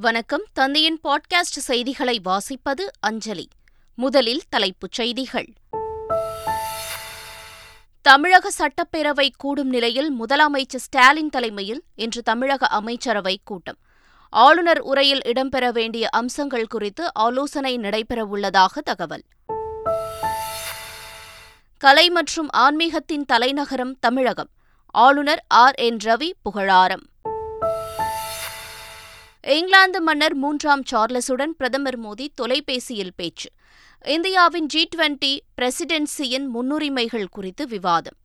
வணக்கம். தந்தையின் பாட்காஸ்ட் செய்திகளை வாசிப்பது அஞ்சலி. முதலில் தலைப்புச் செய்திகள். தமிழக சட்டப்பேரவை கூடும் நிலையில் முதலமைச்சர் ஸ்டாலின் தலைமையில் இன்று தமிழக அமைச்சரவை கூட்டம். ஆளுநர் உரையில் இடம்பெற வேண்டிய அம்சங்கள் குறித்து ஆலோசனை நடைபெறவுள்ளதாக தகவல். கலை மற்றும் ஆன்மீகத்தின் தலைநகரம் தமிழகம். ஆளுநர் ஆர். என். ரவி புகழாரம். இங்கிலாந்து மன்னர் மூன்றாம் சார்லஸுடன் பிரதமர் மோடி தொலைபேசியில் பேச்சு. இந்தியாவின் ஜி டுவெண்டி பிரசிடென்சியின் முன்னுரிமைகள் குறித்து விவாதம்.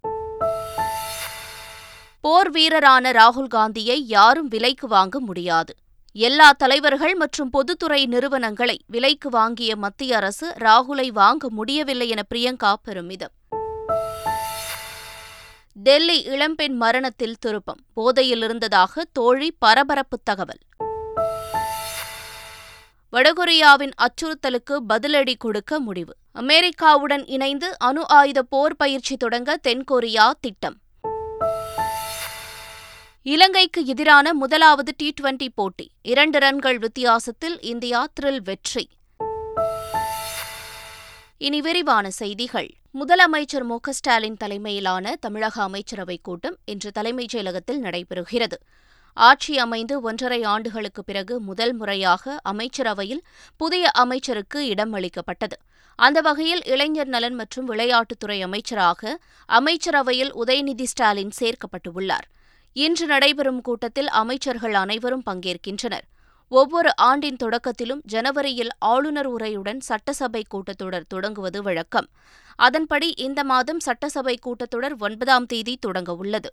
போர் வீரரான ராகுல் காந்தியை யாரும் விலைக்கு வாங்க முடியாது. எல்லா தலைவர்கள் மற்றும் பொதுத்துறை நிறுவனங்களை விலைக்கு வாங்கிய மத்திய அரசு ராகுலை வாங்க முடியவில்லை என பிரியங்கா பெருமிதம். டெல்லி இளம்பெண் மரணத்தில் திருப்பம். போதையில் இருந்ததாக தோழி பரபரப்பு தகவல். வடகொரியாவின் அச்சுறுத்தலுக்கு பதிலடி கொடுக்க முடிவு. அமெரிக்காவுடன் இணைந்து அணு ஆயுத போர் பயிற்சி தொடங்க தென்கொரியா திட்டம். இலங்கைக்கு எதிரான முதலாவது டி டுவெண்டி போட்டி. இரண்டு ரன்கள் வித்தியாசத்தில் இந்தியா த்ரில் வெற்றி. இனி விரிவான செய்திகள். முதலமைச்சர் மு ஸ்டாலின் தலைமையிலான தமிழக அமைச்சரவைக் கூட்டம் இன்று தலைமைச் செயலகத்தில் நடைபெறுகிறது. ஆட்சி அமைந்து ஒன்றரை ஆண்டுகளுக்கு பிறகு முதல் முறையாக அமைச்சரவையில் புதிய அமைச்சருக்கு இடம் அளிக்கப்பட்டது அந்த வகையில் இளைஞர் நலன் மற்றும் விளையாட்டுத்துறை அமைச்சராக அமைச்சரவையில் உதயநிதி ஸ்டாலின் சேர்க்கப்பட்டுள்ளார். இன்று நடைபெறும் கூட்டத்தில் அமைச்சர்கள் அனைவரும் பங்கேற்கின்றனர். ஒவ்வொரு ஆண்டின் தொடக்கத்திலும் ஜனவரியில் ஆளுநர் உரையுடன் சட்டசபை கூட்டத்தொடர் தொடங்குவது வழக்கம். அதன்படி இந்த மாதம் சட்டசபை கூட்டத்தொடர் ஒன்பதாம் தேதி தொடங்கவுள்ளது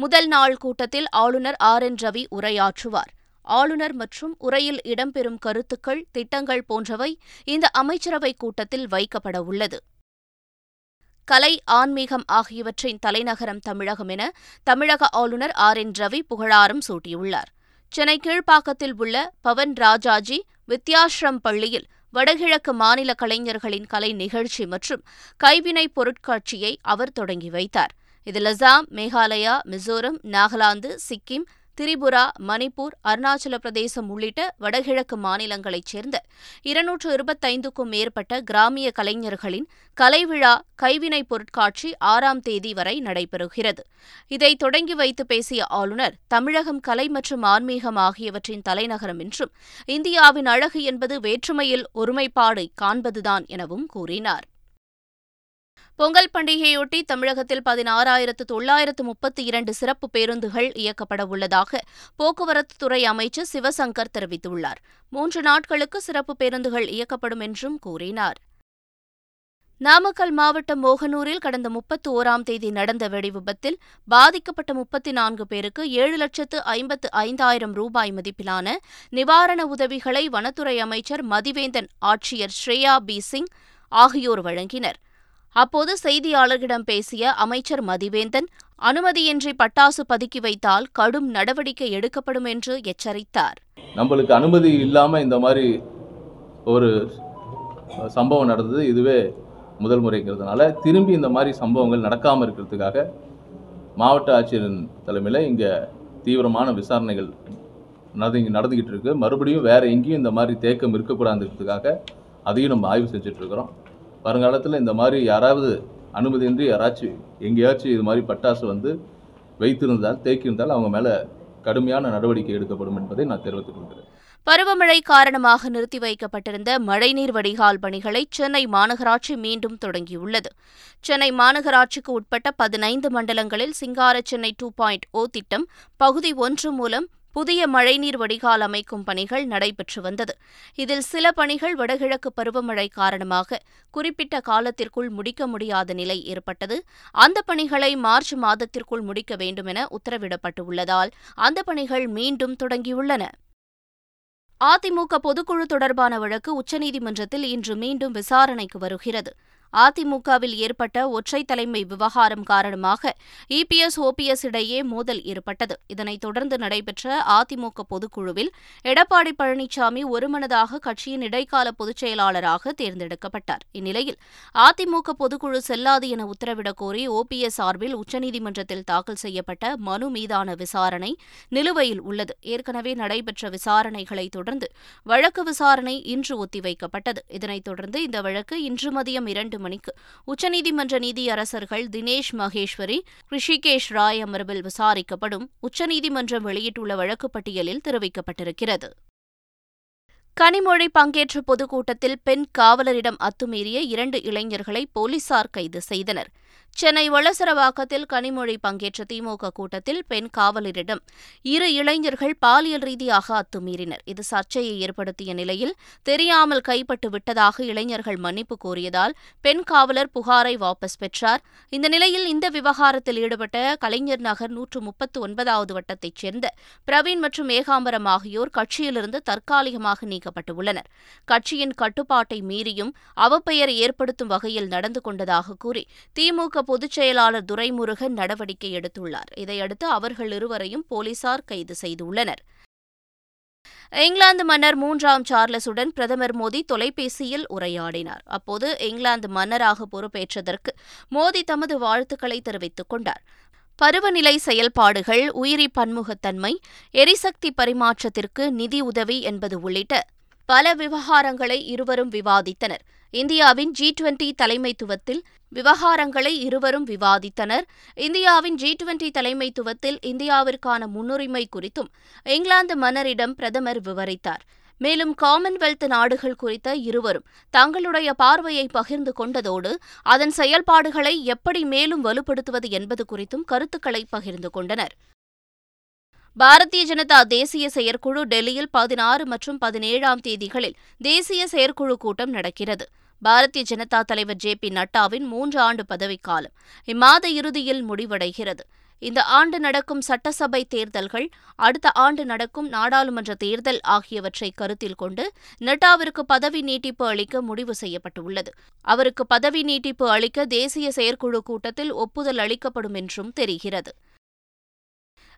முதல் நாள் கூட்டத்தில் ஆளுநர் ஆர் என் ரவி உரையாற்றுவார். ஆளுநர் மற்றும் உரையில் இடம்பெறும் கருத்துக்கள் திட்டங்கள் போன்றவை இந்த அமைச்சரவைக் கூட்டத்தில் வைக்கப்பட உள்ளது. கலை ஆன்மீகம் ஆகியவற்றின் தலைநகரம் தமிழகம் என தமிழக ஆளுநர் ஆர் என் ரவி புகழாரம் சூட்டியுள்ளார். சென்னை கீழ்ப்பாக்கத்தில் உள்ள பவன் ராஜாஜி வித்யாஸ்ரம் பள்ளியில் வடகிழக்கு மாநில கலைஞர்களின் கலை நிகழ்ச்சி மற்றும் கைவினைப் பொருட்காட்சியை அவர் தொடங்கி வைத்தார். இதில் அசாம் மேகாலயா மிசோரம் நாகாலாந்து சிக்கிம் திரிபுரா மணிப்பூர் அருணாச்சல பிரதேசம் உள்ளிட்ட வடகிழக்கு மாநிலங்களைச் சேர்ந்த இருநூற்று இருபத்தைந்துக்கும் மேற்பட்ட கிராமிய கலைஞர்களின் கலைவிழா கைவினைப் பொருட்காட்சி ஆறாம் தேதி வரை நடைபெறுகிறது. இதை தொடங்கி வைத்து பேசிய ஆளுநர் தமிழகம் கலை மற்றும் ஆன்மீகம் ஆகியவற்றின் தலைநகரம் என்றும் இந்தியாவின் அழகு என்பது வேற்றுமையில் ஒருமைப்பாடு காண்பதுதான் எனவும் கூறினார். பொங்கல் பண்டிகையொட்டி தமிழகத்தில் பதினாறாயிரத்து தொள்ளாயிரத்து முப்பத்தி இரண்டு சிறப்பு பேருந்துகள் இயக்கப்பட உள்ளதாக போக்குவரத்துத்துறை அமைச்சர் சிவசங்கர் தெரிவித்துள்ளார். மூன்று நாட்களுக்கு சிறப்பு பேருந்துகள் இயக்கப்படும் என்றும் கூறினார். நாமக்கல் மாவட்டம் மோகனூரில் கடந்த முப்பத்தி ஓராம் தேதி நடந்த வெடிவிபத்தில் பாதிக்கப்பட்ட முப்பத்தி நான்கு பேருக்கு ஏழு லட்சத்து ஐம்பத்து ஐந்தாயிரம் ரூபாய் மதிப்பிலான நிவாரண உதவிகளை வனத்துறை அமைச்சர் மதிவேந்தன் ஆட்சியர் ஸ்ரேயா பி சிங் ஆகியோர் வழங்கினர். அப்போது செய்தியாளர்களிடம் பேசிய அமைச்சர் மதிவேந்தன் அனுமதியின்றி பட்டாசு பதுக்கி வைத்தால் கடும் நடவடிக்கை எடுக்கப்படும் என்று எச்சரித்தார். நம்மளுக்கு அனுமதி இல்லாமல் இந்த மாதிரி ஒரு சம்பவம் நடந்தது. இதுவே முதல் முறைங்கிறதுனால திரும்பி இந்த மாதிரி சம்பவங்கள் நடக்காமல் இருக்கிறதுக்காக மாவட்ட ஆட்சியரின் தலைமையில் இங்கே தீவிரமான விசாரணைகள் நடந்து நடந்துக்கிட்டு இருக்கு. மறுபடியும் வேறு எங்கேயும் இந்த மாதிரி தேக்கம் இருக்கக்கூடாதுங்கிறதுக்காக அதையும் நம்ம ஆய்வு செஞ்சிட்ருக்கிறோம் வருங்காலத்தில் இந்த மாதிரி யாராவது அனுமதியின்றி யாராச்சும் எங்கேயாச்சும் இது மாதிரி பட்டாசு வந்து வைத்திருந்தால் தேக்கியிருந்தால் அவங்க மேலே கடுமையான நடவடிக்கை எடுக்கப்படும் என்பதை நான் தெரிவித்துக் கொள்கிறேன். பருவமழை காரணமாக நிறுத்தி வைக்கப்பட்டிருந்த மழைநீர் வடிகால் பணிகளை சென்னை மாநகராட்சி மீண்டும் தொடங்கியுள்ளது. சென்னை மாநகராட்சிக்கு உட்பட்ட பதினைந்து மண்டலங்களில் Singara Chennai two point O oh திட்டம் பகுதி ஒன்று மூலம் புதிய மழைநீர் வடிகால் அமைக்கும் பணிகள் நடைபெற்று வந்தது. இதில் சில பணிகள் வடகிழக்கு பருவமழை காரணமாக குறிப்பிட்ட காலத்திற்குள் முடிக்க முடியாத நிலை ஏற்பட்டது. அந்த பணிகளை மார்ச் மாதத்திற்குள் முடிக்க வேண்டுமென உத்தரவிடப்பட்டுள்ளதால் அந்த பணிகள் மீண்டும் தொடங்கியுள்ளன. அதிமுக பொதுக்குழு தொடர்பான வழக்கு உச்சநீதிமன்றத்தில் இன்று மீண்டும் விசாரணைக்கு வருகிறது. அதிமுகவில் ஏற்பட்ட ஒற்றை தலைமை விவகாரம் காரணமாக இபிஎஸ் ஓபிஎஸ் இடையே மோதல் ஏற்பட்டது. இதனைத் தொடர்ந்து நடைபெற்ற அதிமுக பொதுக்குழுவில் எடப்பாடி பழனிசாமி ஒருமனதாக கட்சியின் இடைக்கால பொதுச் செயலாளராக தேர்ந்தெடுக்கப்பட்டார். இந்நிலையில் அதிமுக பொதுக்குழு செல்லாது என உத்தரவிடக் கோரி ஓபிஎஸ் சார்பில் உச்சநீதிமன்றத்தில் தாக்கல் செய்யப்பட்ட மனு மீதான விசாரணை நிலுவையில் உள்ளது. ஏற்கனவே நடைபெற்ற விசாரணைகளை தொடர்ந்து வழக்கு விசாரணை இன்று ஒத்திவைக்கப்பட்டது. இதனைத் தொடர்ந்து இந்த வழக்கு இன்று மதியம் இரண்டு மணிக்கு. உச்சநீதிமன்ற நீதியரசர்கள் தினேஷ் மகேஸ்வரி ரிஷிகேஷ் ராய் அமர்வில் விசாரிக்கப்படும் உச்சநீதிமன்றம் வெளியிட்டுள்ள வழக்கு பட்டியலில் தெரிவிக்கப்பட்டிருக்கிறது. கனிமொழி பங்கேற்ற பொதுக்கூட்டத்தில் பெண் காவலரிடம் அத்துமீறிய இரண்டு இளைஞர்களை போலீசார் கைது செய்தனர். சென்னை வளசரவாக்கத்தில் கனிமொழி பங்கேற்ற திமுக கூட்டத்தில் பெண் காவலரிடம் இரு இளைஞர்கள் பாலியல் ரீதியாக அத்துமீறினர். இது சர்ச்சையை ஏற்படுத்திய நிலையில் தெரியாமல் கைப்பட்டு விட்டதாக இளைஞர்கள் மன்னிப்பு கோரியதால் பெண் காவலர் புகாரை வாபஸ் பெற்றார். இந்த நிலையில் இந்த விவகாரத்தில் ஈடுபட்ட கலைஞர் நகர் நூற்று முப்பத்து ஒன்பதாவது வட்டத்தைச் சேர்ந்த பிரவீன் மற்றும் ஏகாம்பரம் ஆகியோர் கட்சியிலிருந்து தற்காலிகமாக நீக்கப்பட்டுள்ளனர் கட்சியின் கட்டுப்பாட்டை மீறியும் அவப்பெயர் ஏற்படுத்தும் வகையில் நடந்து கொண்டதாக கூறி திமுக பொதுச் செயலாளர் துரைமுருகன் நடவடிக்கை எடுத்துள்ளார். இதையடுத்து அவர்கள் இருவரையும் போலீசார் கைது செய்துள்ளனர். இங்கிலாந்து மன்னர் மூன்றாம் சார்லஸுடன் பிரதமர் மோடி தொலைபேசியில் உரையாடினார். அப்போது இங்கிலாந்து மன்னராக பொறுப்பேற்றதற்கு மோடி தமது வாழ்த்துக்களை தெரிவித்துக் கொண்டார். பருவநிலை செயல்பாடுகள் உயிரி பன்முகத்தன்மை எரிசக்தி பரிமாற்றத்திற்கு நிதி உதவி என்பது உள்ளிட்ட பல விவகாரங்களை இருவரும் விவாதித்தனர். இந்தியாவின் ஜி டுவெண்டி தலைமைத்துவத்தில் விவகாரங்களை இருவரும் விவாதித்தனர். இந்தியாவின் ஜி டுவெண்டி தலைமைத்துவத்தில் இந்தியாவிற்கான முன்னுரிமை குறித்தும் இங்கிலாந்து மன்னரிடம் பிரதமர் விவரித்தார். மேலும் காமன்வெல்த் நாடுகள் குறித்த இருவரும் தங்களுடைய பார்வையை பகிர்ந்து கொண்டதோடு அதன் செயல்பாடுகளை எப்படி மேலும் வலுப்படுத்துவது என்பது குறித்தும் கருத்துக்களை பகிர்ந்து கொண்டனர். பாரதிய ஜனதா தேசிய செயற்குழு டெல்லியில் பதினாறு மற்றும் பதினேழாம் தேதிகளில் தேசிய செயற்குழு கூட்டம் நடக்கிறது. பாரதிய ஜனதா தலைவர் ஜே பி நட்டாவின் மூன்று ஆண்டு பதவிக்காலம் இம்மாத இறுதியில் முடிவடைகிறது. இந்த ஆண்டு நடக்கும் சட்டசபை தேர்தல்கள் அடுத்த ஆண்டு நடக்கும் நாடாளுமன்ற தேர்தல் ஆகியவற்றை கருத்தில் கொண்டு நட்டாவிற்கு பதவி நீட்டிப்பு அளிக்க முடிவு செய்யப்பட்டுள்ளது. அவருக்கு பதவி நீட்டிப்பு அளிக்க தேசிய செயற்குழு கூட்டத்தில் ஒப்புதல் அளிக்கப்படும் என்றும் தெரிகிறது.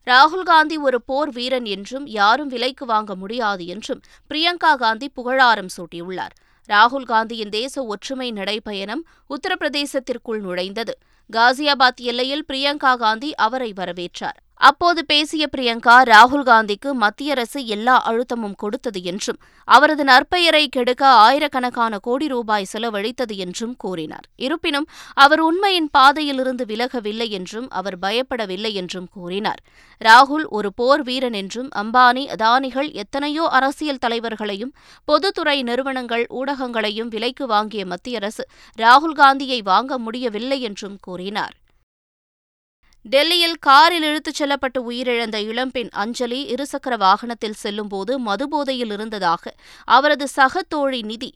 ராகுல் காந்தி ஒரு போர் வீரன் என்றும் யாரும் விலைக்கு வாங்க முடியாது என்றும் பிரியங்கா காந்தி புகழாரம் சூட்டியுள்ளார். ராகுல் காந்தியின் தேச ஒற்றுமை நடைபயணம் உத்தரப்பிரதேசத்திற்குள் நுழைந்தது. காசியாபாத் எல்லையில் பிரியங்கா காந்தி அவரை வரவேற்றார். அப்போது பேசிய பிரியங்கா ராகுல் காந்திக்கு மத்திய அரசு எல்லா அழுத்தமும் கொடுத்தது என்றும் அவரது நற்பெயரை கெடுக்க ஆயிரக்கணக்கான கோடி ரூபாய் செலவழித்தது என்றும் கூறினார். இருப்பினும் அவர் உண்மையின் பாதையிலிருந்து விலகவில்லை என்றும் அவர் பயப்படவில்லை என்றும் கூறினார். ராகுல் ஒரு போர் வீரன் என்றும் அம்பானி அதானிகள் எத்தனையோ அரசியல் தலைவர்களையும் பொதுத்துறை நிறுவனங்கள் ஊடகங்களையும் விலைக்கு வாங்கிய மத்திய அரசு ராகுல் காந்தியை வாங்க முடியவில்லை என்றும் கூறினார். டெல்லியில் காரில் இழுத்துச் செல்லப்பட்டு உயிரிழந்த இளம்பெண் அஞ்சலி இருசக்கர வாகனத்தில் செல்லும்போது மதுபோதையில் இருந்ததாக அவரது சக தோழி நிதி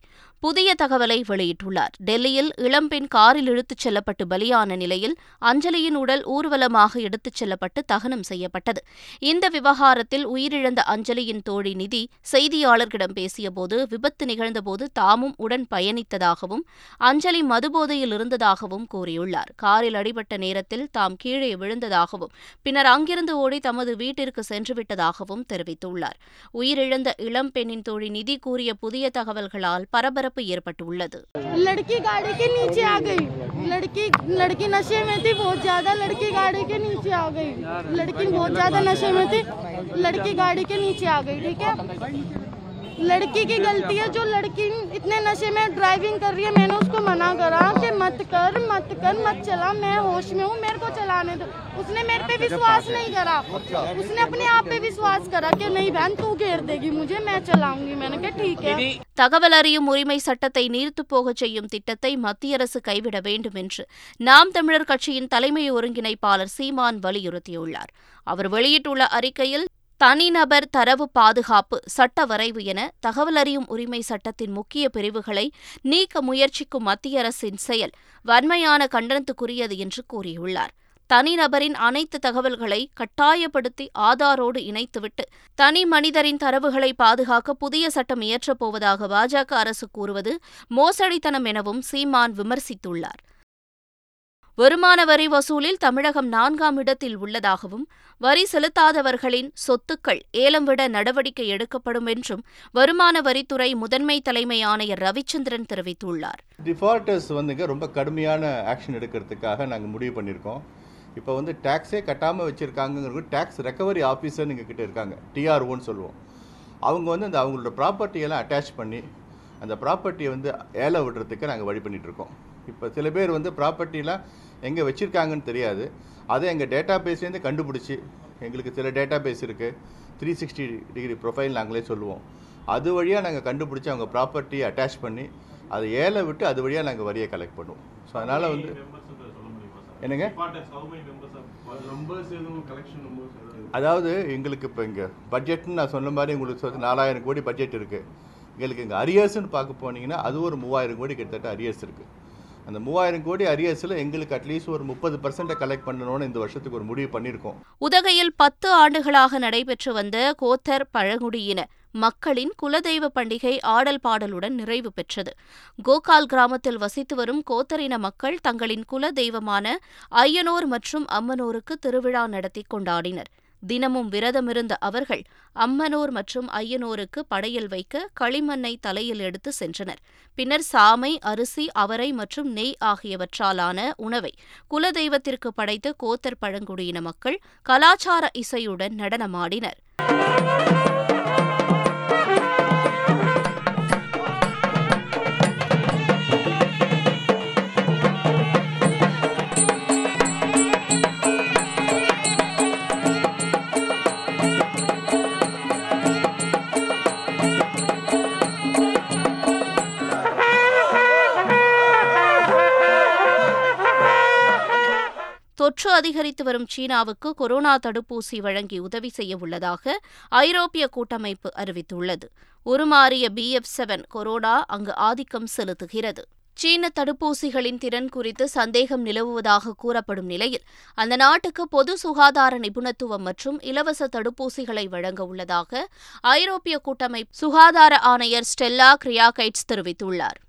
புதிய தகவலை வெளியிட்டுள்ளார். டெல்லியில் இளம்பெண் காரில் இழுத்துச் செல்லப்பட்டு பலியான நிலையில் அஞ்சலியின் உடல் ஊர்வலமாக எடுத்துச் செல்லப்பட்டு தகனம் செய்யப்பட்டது. இந்த விவகாரத்தில் உயிரிழந்த அஞ்சலியின் தோழி நிதி செய்தியாளர்களிடம் பேசியபோது விபத்து நிகழ்ந்தபோது தாமும் உடன் பயணித்ததாகவும் அஞ்சலி மதுபோதையில் இருந்ததாகவும் கூறியுள்ளார். காரில் அடிபட்ட நேரத்தில் தாம் கீழே விழுந்ததாகவும் பின்னர் அங்கிருந்து ஓடி தமது வீட்டிற்கு சென்றுவிட்டதாகவும் தெரிவித்துள்ளார். உயிரிழந்த இளம்பெண்ணின் தோழி நிதி கூறிய புதிய தகவல்களால் பரபரப்பு பரபரப்பு ஏற்பட்டுள்ளது लड़की गाड़ी के नीचे आ गई लड़की लड़की नशे में थी बहुत ज्यादा लड़की गाड़ी के नीचे आ गई लड़की बहुत ज्यादा नशे में थी लड़की गाड़ी के नीचे आ गई ठीक है लड़की की गलती है जो लड़की इतने नशे में ड्राइविंग कर रही है मैंने उसको मना करा कि मत कर मत कर मत चला मैं होश में हूँ मेरे को चलाने दो उसने मेरे पे विश्वास नहीं करा उसने अपने आप पे विश्वास करा कि नहीं बहन तू घेर देगी मुझे मैं चलाऊंगी मैंने कहा ठीक है தகவல் அறியும் உரிமை சட்டத்தை நீர்த்துப் போகச் செய்யும் திட்டத்தை மத்திய அரசு கைவிட வேண்டும் என்று நாம் தமிழர் கட்சியின் தலைமை ஒருங்கிணைப்பாளர் சீமான் வலியுறுத்தியுள்ளார் அவர் வெளியிட்டுள்ள அறிக்கையில் தனிநபர் தரவு பாதுகாப்பு சட்ட வரைவு என தகவல் அறியும் உரிமை சட்டத்தின் முக்கிய பிரிவுகளை நீக்க முயற்சிக்கும் மத்திய அரசின் செயல் வன்மையான கண்டனத்துக்குரியது என்று கூறியுள்ளார். தனிநபரின் அனைத்து தகவல்களை கட்டாயப்படுத்தி ஆதாரோடு இணைத்துவிட்டு தனி மனிதரின் தரவுகளை பாதுகாக்க புதிய சட்டம் இயற்றப் போவதாக பாஜக அரசு கூறுவது மோசடித்தனம் எனவும் சீமான் விமர்சித்துள்ளார். வருமான வரி வசூலில் தமிழகம் நான்காம் இடத்தில் உள்ளதாகவும் வரி செலுத்தாதவர்களின் சொத்துக்கள் ஏலம் விட நடவடிக்கை எடுக்கப்படும் என்றும் வருமான வரித்துறை முதன்மை தலைமை ஆணையர் ரவிச்சந்திரன் தெரிவித்துள்ளார். டிஃபால்ட்டர்ஸ் வந்துங்க ரொம்ப கடுமையான ஆக்ஷன் எடுக்கிறதுக்காக நாங்கள் முடிவு பண்ணியிருக்கோம். இப்போ வந்து டேக்ஸே கட்டாமல் வச்சுருக்காங்கிறது டேக்ஸ் ரெக்கவரி ஆஃபீஸர் எங்கள் கிட்டே இருக்காங்க. டிஆர்ஓன்னு சொல்லுவோம். அவங்க வந்து அந்த அவங்களோட ப்ராப்பர்ட்டியெல்லாம் அட்டாச் பண்ணி அந்த ப்ராப்பர்ட்டியை வந்து ஏல விடுறதுக்கு நாங்கள் வழி பண்ணிகிட்ருக்கோம் இப்போ சில பேர் வந்து ப்ராப்பர்ட்டிலாம் எங்கே வச்சுருக்காங்கன்னு தெரியாது. அதை எங்கள் டேட்டா பேஸ்லேருந்து கண்டுபிடிச்சி எங்களுக்கு சில டேட்டா பேஸ் இருக்குது த்ரீ சிக்ஸ்டி டிகிரி ப்ரொஃபைல் நாங்களே சொல்லுவோம். அது வழியாக நாங்கள் கண்டுபிடிச்சி அவங்க ப்ராப்பர்ட்டியை அட்டாச் பண்ணி அதை ஏல விட்டு அது வழியாக நாங்கள் வரியை கலெக்ட் பண்ணுவோம். ஸோ அதனால் வந்து என்னங்க? அதாவது எங்களுக்கு இப்போ இங்கே பட்ஜெட்னு நான் சொன்ன மாதிரி உங்களுக்கு சொல்லி நாலாயிரம் கோடி பட்ஜெட் இருக்குது எங்களுக்கு இங்கே அரியர்ஸ்னு பார்க்க போனீங்கன்னா அது ஒரு மூவாயிரம் கோடி கிட்டத்தட்ட அரியர்ஸ் இருக்குது அந்த மூவாயிரம் கோடி அரியர்ஸில் எங்களுக்கு அட்லீஸ்ட் ஒரு முப்பது பர்சன்ட்டை கலெக்ட் பண்ணணும்னு இந்த வருஷத்துக்கு ஒரு முடிவு பண்ணியிருக்கோம். உதகையில் பத்து ஆண்டுகளாக நடைபெற்று வந்த கோத்தர் பழங்குடியின மக்களின் குலதெய்வ பண்டிகை ஆடல் பாடலுடன் நிறைவு பெற்றது. கோகால் கிராமத்தில் வசித்து வரும் கோத்தரின மக்கள் தங்களின் குல தெய்வமான ஐயனோர் மற்றும் அம்மனோருக்கு திருவிழா நடத்தி கொண்டாடினர். தினமும் விரதமிருந்த அவர்கள் அம்மனோர் மற்றும் ஐயனோருக்கு படையல் வைக்க களிமண்ணை தலையில் எடுத்து சென்றனர். பின்னர் சாமை அரிசி அவரை மற்றும் நெய் ஆகியவற்றாலான உணவை குலதெய்வத்திற்கு படைத்து கோத்தர் பழங்குடியின மக்கள் கலாச்சார இசையுடன் நடனமாடினர். அதிகரித்து வரும் சீனாவுக்கு கொரோனா தடுப்பூசி வழங்கி உதவி செய்ய உள்ளதாக ஐரோப்பிய கூட்டமைப்பு அறிவித்துள்ளது. உருமாறிய பி எஃப் செவன் கொரோனா அங்கு ஆதிக்கம் செலுத்துகிறது. சீன தடுப்பூசிகளின் திறன் குறித்து சந்தேகம் நிலவுவதாக கூறப்படும் நிலையில் அந்த நாட்டுக்கு பொது சுகாதார நிபுணத்துவம் மற்றும் இலவச தடுப்பூசிகளை வழங்க உள்ளதாக ஐரோப்பிய கூட்டமைப்பு சுகாதார ஆணையர் ஸ்டெல்லா கிரியாகைட்ஸ் தெரிவித்துள்ளார்.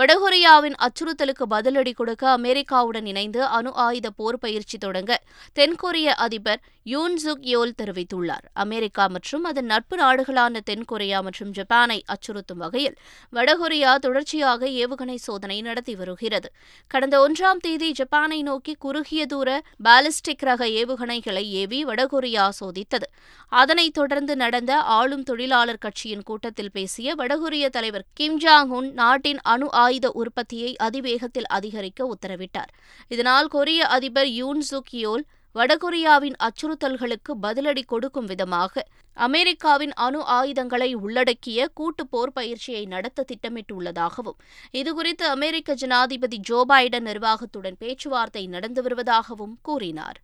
வடகொரியாவின் அச்சுறுத்தலுக்கு பதிலடி கொடுக்க அமெரிக்காவுடன் இணைந்து அணு ஆயுத போர் பயிற்சி தொடங்க தென்கொரிய அதிபர் யூன் சுக் யோல் தெரிவித்துள்ளார். அமெரிக்கா மற்றும் அதன் நட்பு நாடுகளான தென்கொரியா மற்றும் ஜப்பானை அச்சுறுத்தும் வகையில் வடகொரியா தொடர்ச்சியாக ஏவுகணை சோதனை நடத்தி வருகிறது. கடந்த ஒன்றாம் தேதி ஜப்பானை நோக்கி குறுகிய தூர பாலிஸ்டிக் ரக ஏவுகணைகளை ஏவி வடகொரியா சோதித்தது. அதனைத் தொடர்ந்து நடந்த ஆளும் தொழிலாளர் கட்சியின் கூட்டத்தில் பேசிய வடகொரிய தலைவர் கிம் ஜாங் உன் நாட்டின் அணு ஆயுத உற்பத்தியை அதிவேகத்தில் அதிகரிக்க உத்தரவிட்டார். இதனால் கொரிய அதிபர் யூன் சுக் யோல் வடகொரியாவின் அச்சுறுத்தல்களுக்கு பதிலடி கொடுக்கும் விதமாக அமெரிக்காவின் அணு ஆயுதங்களை உள்ளடக்கிய கூட்டு போர் பயிற்சியை நடத்த திட்டமிட்டுள்ளதாகவும் இதுகுறித்து அமெரிக்க ஜனாதிபதி ஜோ பைடன் நிர்வாகத்துடன் பேச்சுவார்த்தை நடந்து வருவதாகவும் கூறினார்.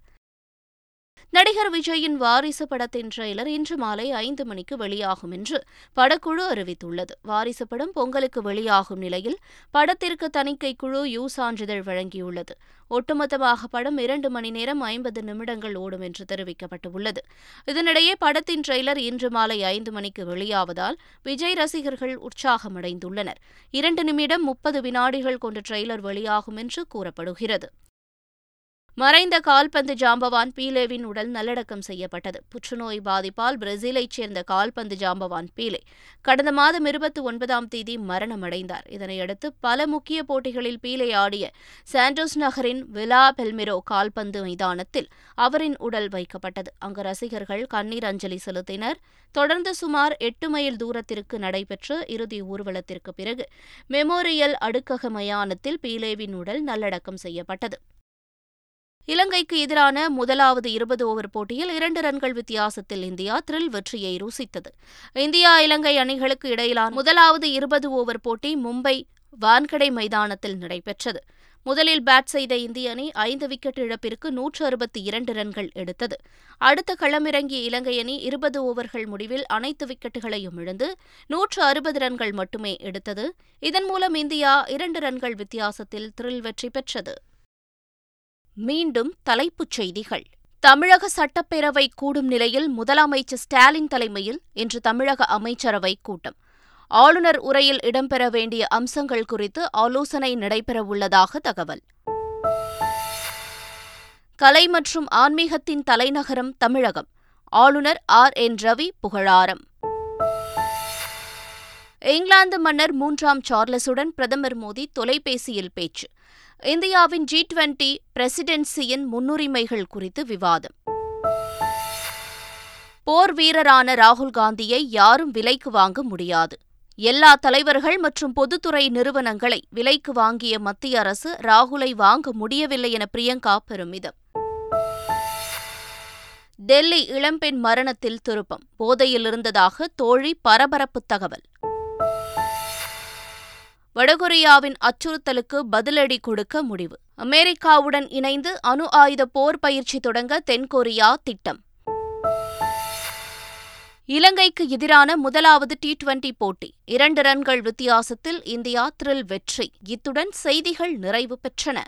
நடிகர் விஜயின் வாரிசு படத்தின் ட்ரெய்லர் இன்று மாலை ஐந்து மணிக்கு வெளியாகும் என்று படக்குழு அறிவித்துள்ளது. வாரிசு படம் பொங்கலுக்கு வெளியாகும் நிலையில் படத்திற்கு தணிக்கை குழு யூ சான்றிதழ் வழங்கியுள்ளது. ஒட்டுமொத்தமாக படம் இரண்டு மணி நேரம் ஐம்பது நிமிடங்கள் ஓடும் என்று தெரிவிக்கப்பட்டுள்ளது. இதனிடையே படத்தின் ட்ரெய்லர் இன்று மாலை ஐந்து மணிக்கு வெளியாவதால் விஜய் ரசிகர்கள் உற்சாகமடைந்துள்ளனர். இரண்டு நிமிடம் முப்பது வினாடிகள் கொண்ட ட்ரெய்லர் வெளியாகும் என்று கூறப்படுகிறது. மறைந்த கால்பந்து ஜாம்பவான் பீலேவின் உடல் நல்லடக்கம் செய்யப்பட்டது. புற்றுநோய் பாதிப்பால் பிரேசிலைச் சேர்ந்த கால்பந்து ஜாம்பவான் பீலே கடந்த மாதம் இருபத்தி ஒன்பதாம் தேதி மரணமடைந்தார். இதனையடுத்து பல முக்கிய போட்டிகளில் பீலே ஆடிய சாண்டோஸ் நகரின் விலா பெல்மிரோ கால்பந்து மைதானத்தில் அவரின் உடல் வைக்கப்பட்டது. அங்கு ரசிகர்கள் கண்ணீர் அஞ்சலி செலுத்தினர். தொடர்ந்து சுமார் எட்டு மைல் தூரத்திற்கு நடைபெற்ற இறுதி ஊர்வலத்திற்கு பிறகு மெமோரியல் அடுக்கக மயானத்தில் பீலேவின் உடல் நல்லடக்கம் செய்யப்பட்டது. இலங்கைக்கு எதிரான முதலாவது இருபது ஓவர் போட்டியில் இரண்டு ரன்கள் வித்தியாசத்தில் இந்தியா த்ரில் வெற்றியை ருசித்தது. இந்தியா இலங்கை அணிகளுக்கு இடையிலான முதலாவது இருபது ஓவர் போட்டி மும்பை வான்கடை மைதானத்தில் நடைபெற்றது. முதலில் பேட் செய்த இந்திய அணி ஐந்து விக்கெட் இழப்பிற்கு நூற்று அறுபத்தி இரண்டு ரன்கள் எடுத்தது. அடுத்த களமிறங்கிய இலங்கை அணி இருபது ஓவர்கள் முடிவில் அனைத்து விக்கெட்டுகளையும் இழந்து நூற்று அறுபது ரன்கள் மட்டுமே எடுத்தது. இதன் மூலம் இந்தியா இரண்டு ரன்கள் வித்தியாசத்தில் த்ரில் வெற்றி பெற்றது. மீண்டும் தலைப்புச் செய்திகள். தமிழக சட்டப்பேரவை கூடும் நிலையில் முதலமைச்சர் ஸ்டாலின் தலைமையில் இன்று தமிழக அமைச்சரவை கூட்டம். ஆளுநர் உரையில் இடம்பெற வேண்டிய அம்சங்கள் குறித்து ஆலோசனை நடைபெறவுள்ளதாக தகவல். கலை மற்றும் ஆன்மீகத்தின் தலைநகரம் தமிழகம். ஆளுநர் ஆர். என். ரவி புகழாரம். இங்கிலாந்து மன்னர் மூன்றாம் சார்லஸுடன் பிரதமர் மோடி தொலைபேசியில் பேச்சு. இந்தியாவின் ஜி டுவெண்டி பிரசிடென்சியின் முன்னுரிமைகள் குறித்து விவாதம். போர் வீரரான ராகுல் காந்தியை யாரும் விலைக்கு வாங்க முடியாது. எல்லா தலைவர்கள் மற்றும் பொதுத்துறை நிறுவனங்களை விலைக்கு வாங்கிய மத்திய அரசு ராகுலை வாங்க முடியவில்லை என பிரியங்கா பெருமிதம். டெல்லி இளம்பெண் மரணத்தில் திருப்பம் போதையில் இருந்ததாக தோழி பரபரப்பு தகவல். வடகொரியாவின் அச்சுறுத்தலுக்கு பதிலடி கொடுக்க முடிவு. அமெரிக்காவுடன் இணைந்து அணு ஆயுத போர் பயிற்சி தொடங்க தென்கொரியா திட்டம். இலங்கைக்கு எதிரான முதலாவது டி டுவெண்டி போட்டி. இரண்டு ரன்கள் வித்தியாசத்தில் இந்தியா த்ரில் வெற்றி. இத்துடன் செய்திகள் நிறைவு பெற்றன.